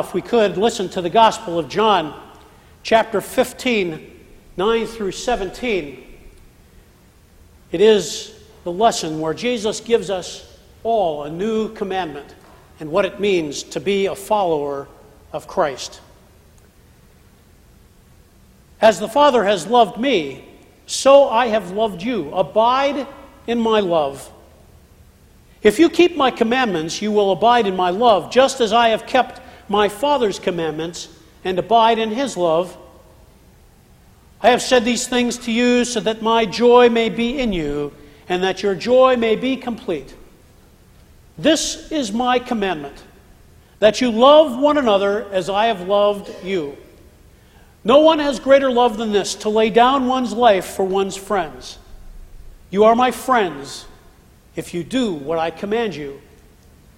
if we could, listen to the Gospel of John, chapter 15, 9 through 17. It is the lesson where Jesus gives us all a new commandment and what it means to be a follower of Christ. As the Father has loved me, so I have loved you. Abide in my love. If you keep my commandments, you will abide in my love, just as I have kept my Father's commandments and abide in his love. I have said these things to you so that my joy may be in you and that your joy may be complete. This is my commandment that you love one another as I have loved you. No one has greater love than this to lay down one's life for one's friends. You are my friends if you do what I command you.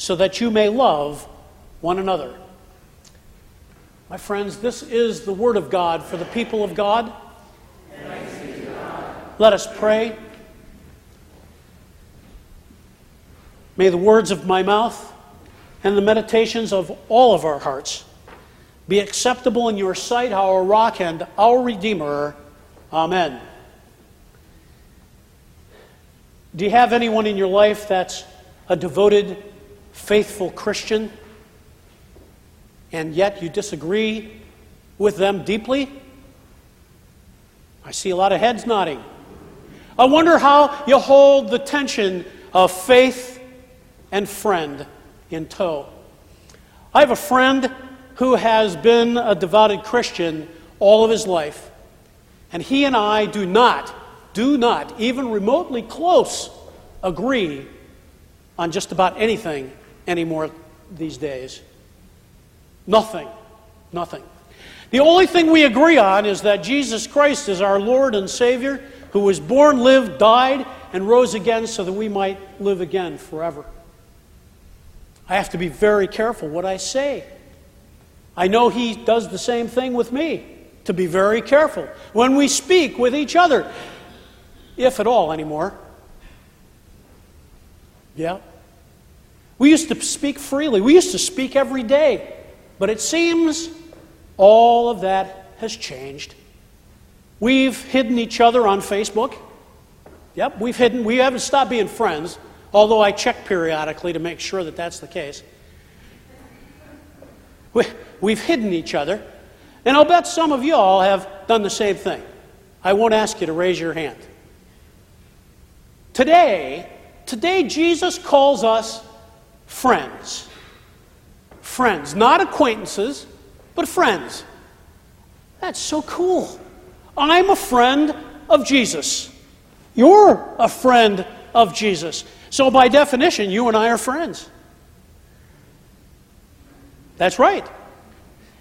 so that you may love one another. My friends, this is the Word of God for the people of God. Let us pray. May the words of my mouth and the meditations of all of our hearts be acceptable in your sight, our rock and our Redeemer. Amen. Do you have anyone in your life that's a devoted, faithful Christian, and yet you disagree with them deeply? I see a lot of heads nodding. I wonder how you hold the tension of faith and friend in tow. I have a friend who has been a devoted Christian all of his life, and he and I do not do not even remotely close agree on just about anything anymore these days. Nothing. Nothing. The only thing we agree on is that Jesus Christ is our Lord and Savior who was born, lived, died, and rose again so that we might live again forever. I have to be very careful what I say. I know He does the same thing with me, to be very careful when we speak with each other if at all anymore. Yeah. We used to speak freely, we used to speak every day, but it seems all of that has changed. We've hidden each other on Facebook. Yep, we've hidden, we haven't stopped being friends, although I check periodically to make sure that that's the case. We, we've hidden each other, and I'll bet some of you all have done the same thing. I won't ask you to raise your hand. Today, today Jesus calls us friends. Friends, not acquaintances, but friends. That's so cool. I'm a friend of Jesus. You're a friend of Jesus. So, by definition, you and I are friends. That's right.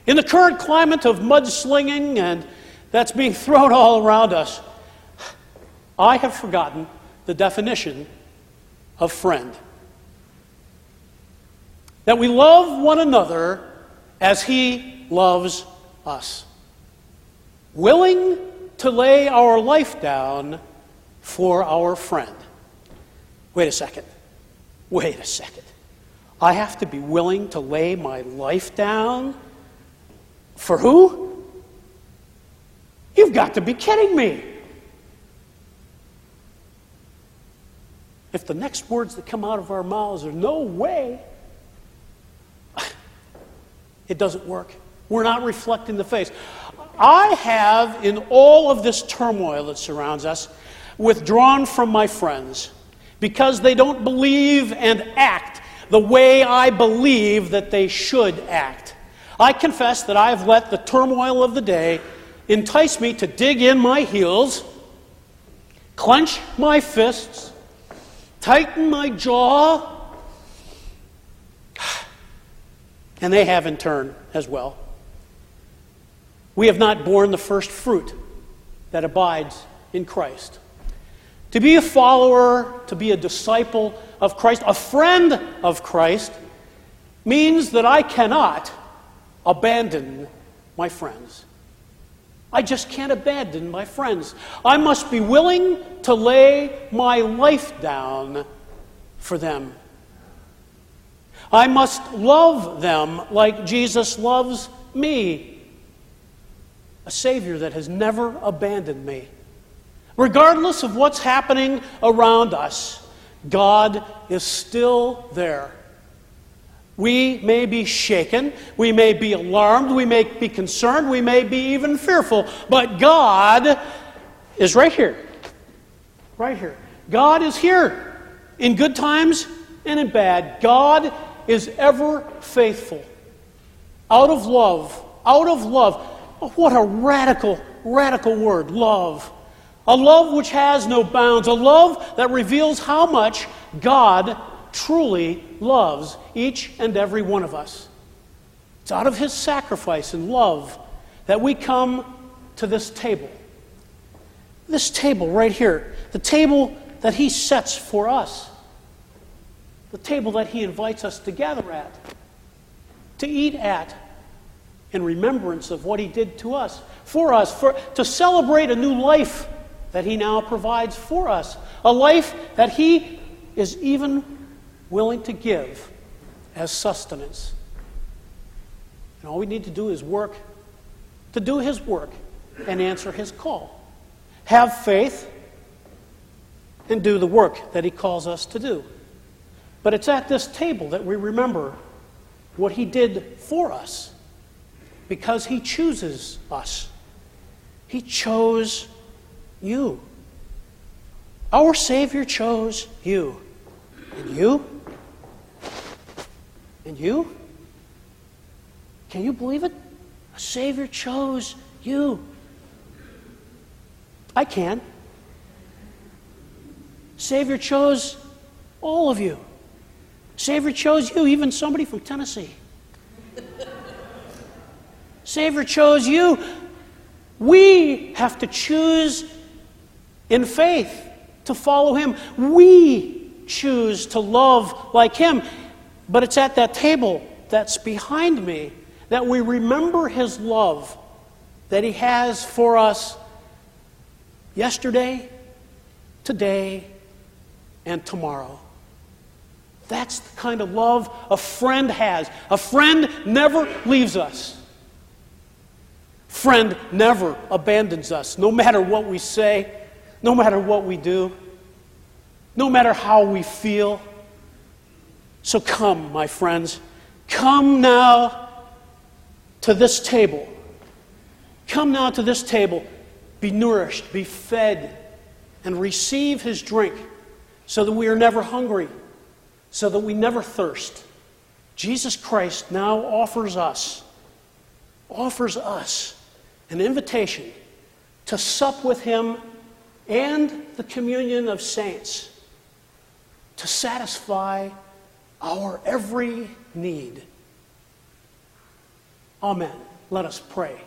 In the current climate of mudslinging and that's being thrown all around us, I have forgotten the definition of friend. That we love one another as He loves us. Willing to lay our life down for our friend. Wait a second. Wait a second. I have to be willing to lay my life down for who? You've got to be kidding me. if the next words that come out of our mouths are no way, it doesn't work. We're not reflecting the face. I have, in all of this turmoil that surrounds us, withdrawn from my friends because they don't believe and act the way I believe that they should act. I confess that I have let the turmoil of the day entice me to dig in my heels, clench my fists, tighten my jaw. And they have in turn as well. We have not borne the first fruit that abides in Christ. To be a follower, to be a disciple of Christ, a friend of Christ, means that I cannot abandon my friends. I just can't abandon my friends. I must be willing to lay my life down for them. I must love them like Jesus loves me, a Savior that has never abandoned me. Regardless of what's happening around us, God is still there. We may be shaken, we may be alarmed, we may be concerned, we may be even fearful, but God is right here. Right here. God is here in good times and in bad. God is ever faithful. Out of love, out of love. Oh, what a radical, radical word, love. A love which has no bounds, a love that reveals how much God truly loves each and every one of us. It's out of His sacrifice and love that we come to this table. This table right here, the table that He sets for us, the table that He invites us to gather at, to eat at, in remembrance of what He did to us, for us, for, to celebrate a new life that He now provides for us, a life that He is even willing to give as sustenance. And all we need to do is work to do His work and answer His call. Have faith and do the work that He calls us to do. But it's at this table that we remember what He did for us because He chooses us. He chose you. Our Savior chose you. And you? And you? Can you believe it? A Savior chose you. I can. Savior chose all of you. Savior chose you, even somebody from Tennessee. Savior chose you. We have to choose in faith to follow Him. We choose to love like Him. But it's at that table that's behind me that we remember His love that He has for us yesterday, today, and tomorrow. That's the kind of love a friend has. A friend never leaves us. Friend never abandons us, no matter what we say, no matter what we do, no matter how we feel. So come, my friends, come now to this table. Come now to this table. Be nourished, be fed, and receive his drink so that we are never hungry, so that we never thirst. Jesus Christ now offers us, offers us an invitation to sup with him and the communion of saints to satisfy our every need. Amen. Let us pray.